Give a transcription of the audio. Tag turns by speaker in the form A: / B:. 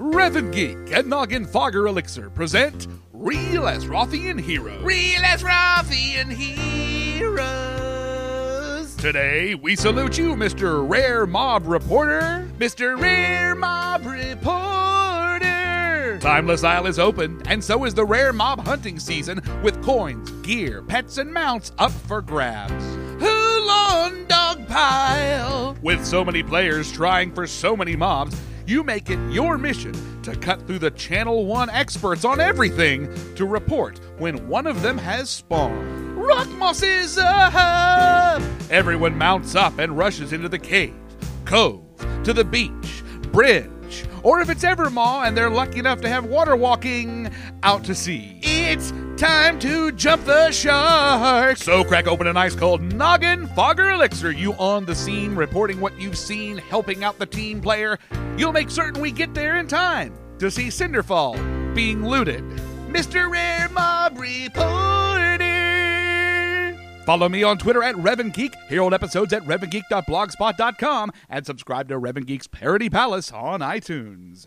A: Revan Geek and Noggenfogger Elixir present Real Azerothian Heroes.
B: Real Azerothian heroes.
A: Today, we salute you, Mr. Rare Mob Reporter.
B: Mr. Rare Mob Reporter.
A: Timeless Isle is open, and so is the Rare Mob hunting season with coins, gear, pets, and mounts up for grabs.
B: Huolon Dog Pile.
A: With so many players trying for so many mobs, you make it your mission to cut through the Channel 1 experts on everything to report when one of them has spawned.
B: Rock Moss is up.
A: Everyone mounts up and rushes into the cave, cove, to the beach, bridge, or if it's Evermaw and they're lucky enough to have water walking out to sea.
B: It's time to jump the shark.
A: So crack open an ice cold noggin, Fogger Elixir, you on the scene, reporting what you've seen, helping out the team player. You'll make certain we get there in time to see Cinderfall being looted.
B: Mr. Rare Mob Reporter.
A: Follow me on Twitter at Revan Geek, hear old episodes at RevanGeek.blogspot.com, and subscribe to Revan Geek's Parody Palace on iTunes.